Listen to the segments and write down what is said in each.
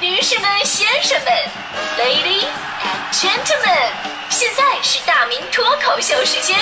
女士们、先生们，Ladies and Gentlemen，现在是大明脱口秀时间，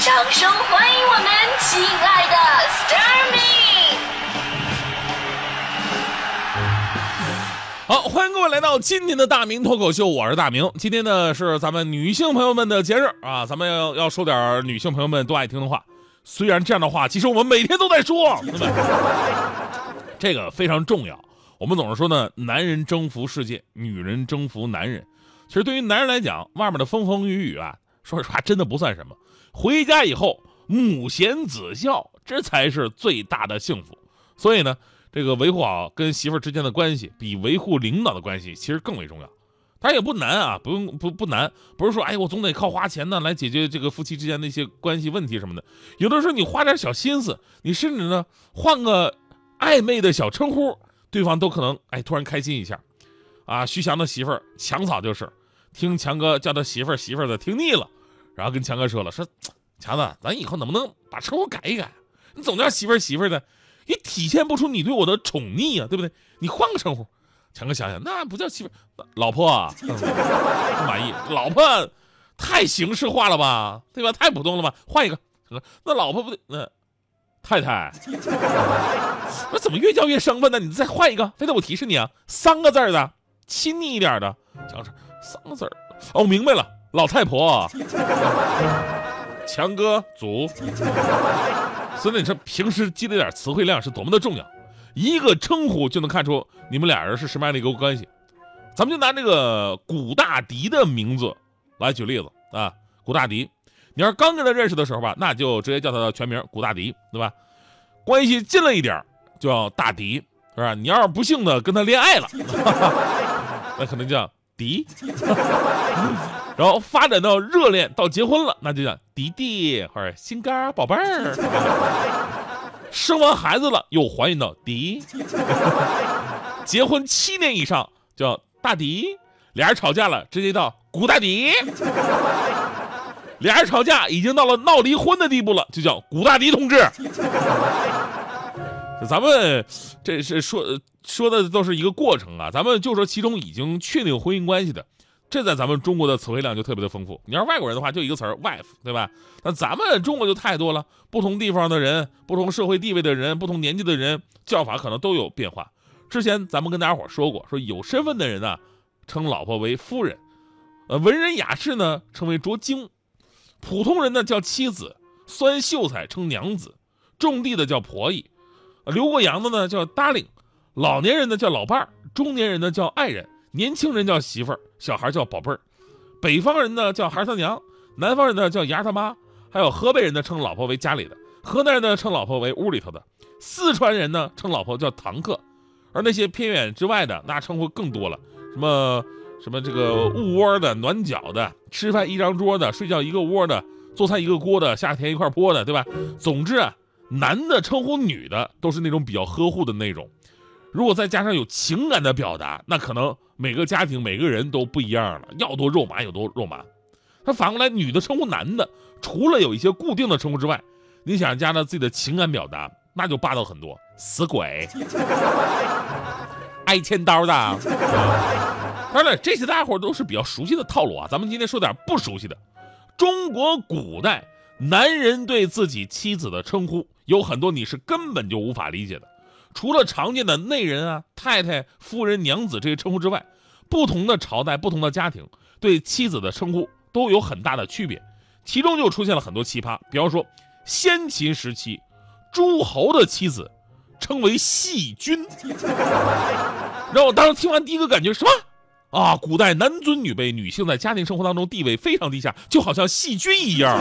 掌声欢迎我们亲爱的 Starmy！好，欢迎各位来到今天的大明脱口秀，我是大明。今天呢是咱们女性朋友们的节日啊，咱们要要说点女性朋友们都爱听的话。虽然这样的话，其实我们每天都在说，这个非常重要。我们总是说呢，男人征服世界，女人征服男人。其实对于男人来讲，外面的风风雨雨啊，说实话真的不算什么。回家以后，母贤子孝，这才是最大的幸福。所以呢，这个维护好跟媳妇之间的关系，比维护领导的关系其实更为重要。当然也不难啊，不用不不难，不是说哎我总得靠花钱呢来解决这个夫妻之间的一些关系问题什么的。有的时候你花点小心思，你甚至呢换个暧昧的小称呼。对方都可能哎突然开心一下，啊，徐翔的媳妇儿强嫂就是听强哥叫他媳妇儿媳妇儿的听腻了，然后跟强哥说了说，强子，咱以后能不能把称呼改一改？你总叫媳妇儿媳妇儿的，也体现不出你对我的宠溺啊，对不对？你换个称呼。强哥想想，那不叫媳妇儿，老婆啊，不满意，老婆太形式化了吧，对吧？太普通了吧？换一个，那老婆不对，那。太太，我怎么越叫越生分呢？你再换一个，非得我提示你啊？三个字的，亲昵一点的，强哥，三个字儿。哦，明白了，老太婆，强哥祖。所以你说平时积累点词汇量是多么的重要，一个称呼就能看出你们俩人是什么样的一个关系。咱们就拿这个古大迪的名字来举例子啊，古大迪。你要是刚跟他认识的时候吧，那就直接叫他的全名古大迪，对吧？关系近了一点，叫大迪，是吧？你要是不幸的跟他恋爱了，那可能叫迪。然后发展到热恋到结婚了，那就叫迪迪或者心肝宝贝儿。生完孩子了又怀孕到迪。结婚七年以上叫大迪，俩人吵架了直接到古大迪。俩人吵架已经到了闹离婚的地步了，就叫古大迪同志。咱们这是说说的都是一个过程啊，咱们就说其中已经确定婚姻关系的，这在咱们中国的词汇量就特别的丰富。你要是外国人的话，就一个词儿 wife，对吧？那咱们中国就太多了，不同地方的人、不同社会地位的人、不同年纪的人，叫法可能都有变化。之前咱们跟大家伙说过，说有身份的人呢，称老婆为夫人，呃，文人雅士呢称为卓经。普通人呢叫妻子，酸秀才称娘子，种地的叫婆姨，留过洋的呢叫搭领，老年人呢叫老伴儿，中年人呢叫爱人，年轻人叫媳妇儿，小孩叫宝贝儿。北方人呢叫孩儿他娘，南方人呢叫爷他妈，还有河北人呢称老婆为家里的，河南人呢称老婆为屋里头的，四川人呢称老婆叫堂客，而那些偏远之外的那称呼更多了，什么？什么这个捂窝的、暖脚的、吃饭一张桌的、睡觉一个窝的、做菜一个锅的、夏天一块泼的，对吧？总之啊，男的称呼女的都是那种比较呵护的那种。如果再加上有情感的表达，那可能每个家庭每个人都不一样了，要多肉麻有多肉麻。他反过来，女的称呼男的，除了有一些固定的称呼之外，你想加上自己的情感表达，那就霸道很多。死鬼，挨千刀的。当然，这些大家伙都是比较熟悉的套路啊。咱们今天说点不熟悉的。中国古代男人对自己妻子的称呼有很多你是根本就无法理解的。除了常见的内人啊、太太、夫人、娘子这些称呼之外，不同的朝代、不同的家庭对妻子的称呼都有很大的区别。其中就出现了很多奇葩，比方说先秦时期诸侯的妻子称为细君，让我当时听完第一个感觉什么？啊，古代男尊女卑，女性在家庭生活当中地位非常低下，就好像细菌一样，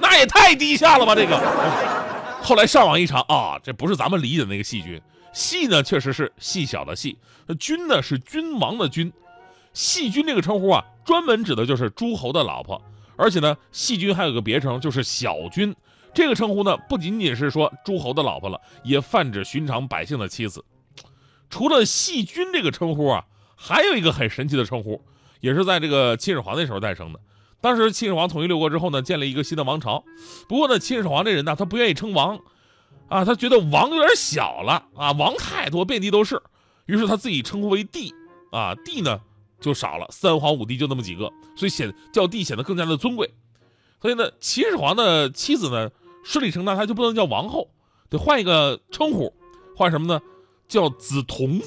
那也太低下了吧？这个，后来上网一查啊，这不是咱们理解的那个细菌，细呢确实是细小的细，那君呢是君王的君，细菌这个称呼啊，专门指的就是诸侯的老婆，而且呢，细菌还有个别称就是小君，这个称呼呢不仅仅是说诸侯的老婆了，也泛指寻常百姓的妻子。除了细菌这个称呼啊。还有一个很神奇的称呼，也是在这个秦始皇那时候诞生的。当时秦始皇统一六国之后呢，建立一个新的王朝。不过呢，秦始皇这人呢，他不愿意称王，啊，他觉得王有点小了啊，王太多，遍地都是。于是他自己称呼为帝啊，帝呢就少了，三皇五帝就那么几个，所以显叫帝显得更加的尊贵。所以呢，秦始皇的妻子呢，顺理成章他就不能叫王后，得换一个称呼，换什么呢？叫梓潼。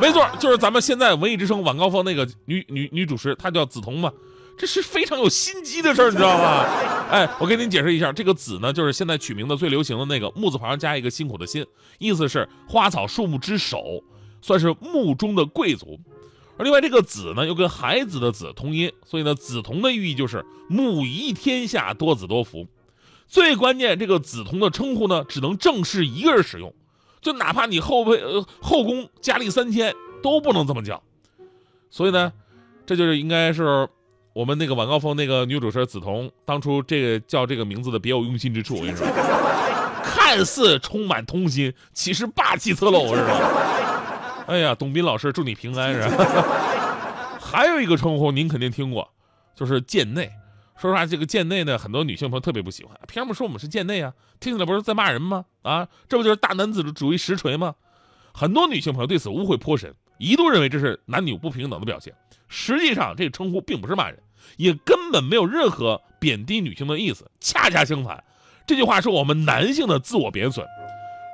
没错，就是咱们现在文艺之声晚高峰那个女女女主持，她叫梓潼嘛。这是非常有心机的事儿，你知道吗？哎，我给您解释一下，这个“梓”呢，就是现在取名的最流行的那个木字旁加一个辛苦的“辛”，意思是花草树木之首，算是木中的贵族。而另外这个“子”呢，又跟孩子的“子”同音，所以呢，梓潼的寓意就是母仪天下，多子多福。最关键，这个梓潼的称呼呢，只能正式一个人使用，就哪怕你后辈呃后宫佳丽三千都不能这么叫。所以呢，这就是应该是。我们那个晚高峰那个女主持人梓潼，当初这个叫这个名字的别有用心之处，我跟你说，看似充满童心，其实霸气侧漏，是吧？哎呀，董斌老师，祝你平安，是吧？还有一个称呼您肯定听过，就是贱内。说实话，这个贱内呢，很多女性朋友特别不喜欢，凭什么说我们是贱内啊？听起来不是在骂人吗？啊，这不就是大男子主义实锤吗？很多女性朋友对此误会颇深，一度认为这是男女不平等的表现。实际上，这个称呼并不是骂人。也根本没有任何贬低女性的意思，恰恰相反，这句话是我们男性的自我贬损。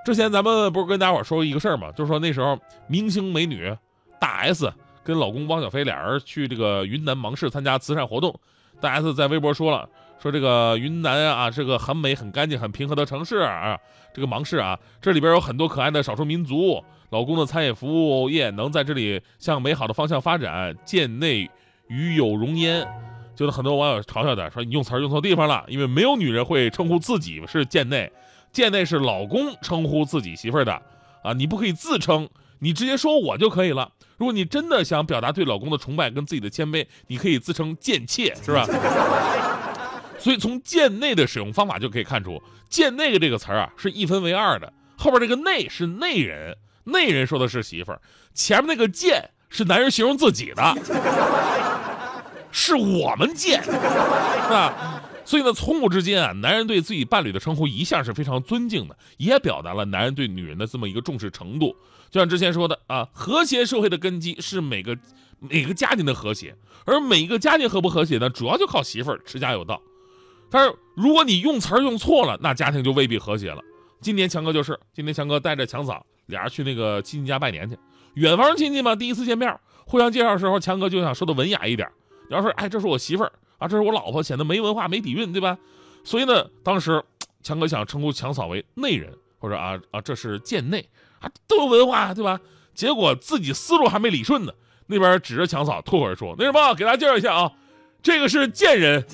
之前咱们不是跟大伙说过一个事儿吗？就是说那时候明星美女大 S 跟老公汪小菲俩人去这个云南芒市参加慈善活动，大 S 在微博说了，说这个云南啊是个很美、很干净、很平和的城市啊，这个芒市啊，这里边有很多可爱的少数民族。老公的餐饮服务业能在这里向美好的方向发展，贱内。与有容焉，就是很多网友嘲笑他，说你用词用错地方了，因为没有女人会称呼自己是贱内，贱内是老公称呼自己媳妇儿的，啊，你不可以自称，你直接说我就可以了。如果你真的想表达对老公的崇拜跟自己的谦卑，你可以自称贱妾，是吧？所以从贱内的使用方法就可以看出，贱内这个词儿啊是一分为二的，后边这个内是内人，内人说的是媳妇儿，前面那个贱是男人形容自己的。是我们贱，是吧？所以呢，从古至今啊，男人对自己伴侣的称呼一向是非常尊敬的，也表达了男人对女人的这么一个重视程度。就像之前说的啊，和谐社会的根基是每个每个家庭的和谐，而每一个家庭和不和谐呢，主要就靠媳妇儿持家有道。但是如果你用词用错了，那家庭就未必和谐了。今年强哥就是，今年强哥带着强嫂俩人去那个亲戚家拜年去，远房亲戚嘛，第一次见面，互相介绍的时候，强哥就想说的文雅一点。要是哎，这是我媳妇儿啊，这是我老婆，显得没文化、没底蕴，对吧？所以呢，当时强哥想称呼强嫂为内人，或者啊啊，这是贱内啊，都有文化，对吧？结果自己思路还没理顺呢，那边指着强嫂脱口而出：“那什么，给大家介绍一下啊，这个是贱人，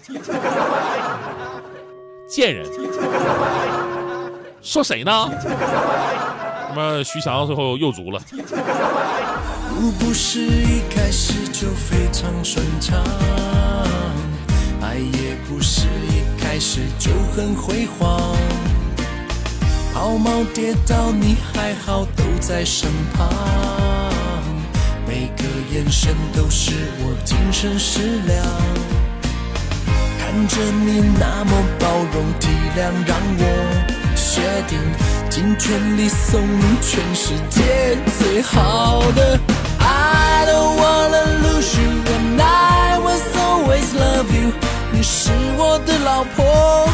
贱人，说谁呢？什么徐翔最后又足了。”不是一开始就非常顺畅，爱也不是一开始就很辉煌。抛锚跌倒你还好都在身旁，每个眼神都是我精神食粮。看着你那么包容体谅，让我决定尽全力送你全世界最好的。I don't wanna lose you and I will always love you。你是我的老婆，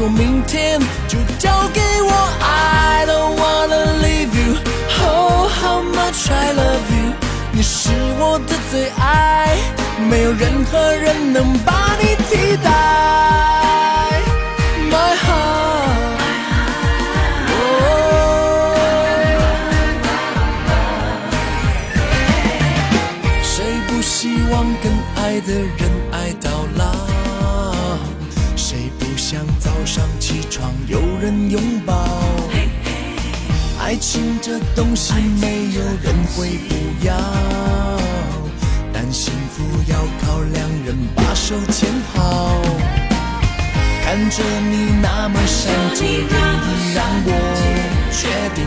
注重明天就交给我。I don't wanna leave you。Oh how much I love you。你是我的最爱，没有任何人能把你替代。这东西没有人会不要，但幸福要靠两人把手牵好。看着你那么善解人意，让我决定，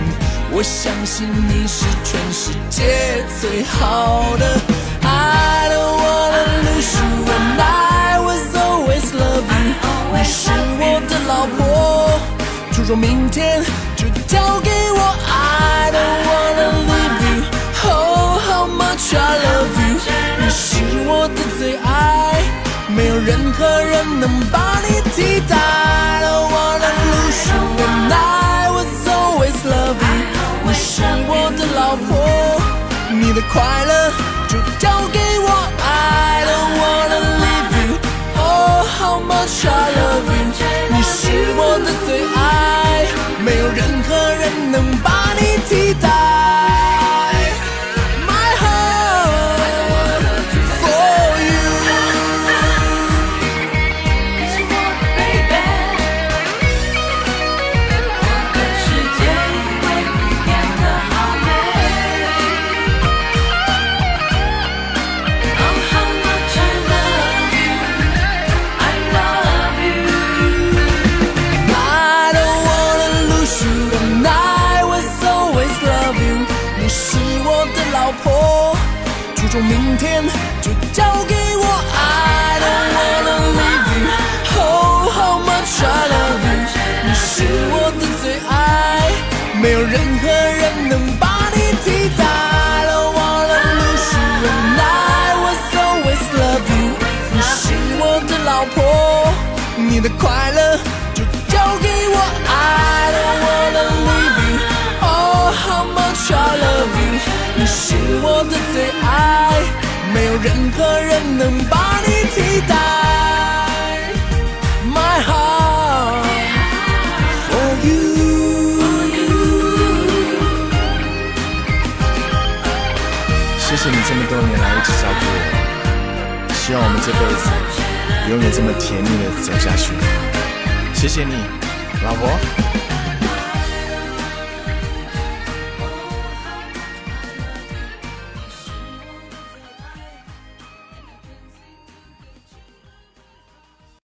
我相信你是全世界最好的。I don't wanna lose you and I was always love you。你是我的老婆，注重明天就交给 i love you 你是我的最爱没有任何人能把你替代 i don't wanna lose you when i was always love you 你是我的老婆你的快乐就交给我 i don't wanna leave you oh how much i love you 你是我的最爱没有任何人能把你替代注重明天就交给我。I don't wanna leave you, oh how much I love you。你是我的最爱，没有任何人能把你替代。I don't wanna lose you, and I will always love you。你是我的老婆，你的快乐就交给我。I don't wanna leave you, oh how much I love you。你是我的最爱，没有任何人能把你替代。My heart for you。谢谢你这么多年来一直照顾我，希望我们这辈子永远这么甜蜜的走下去。谢谢你，老婆。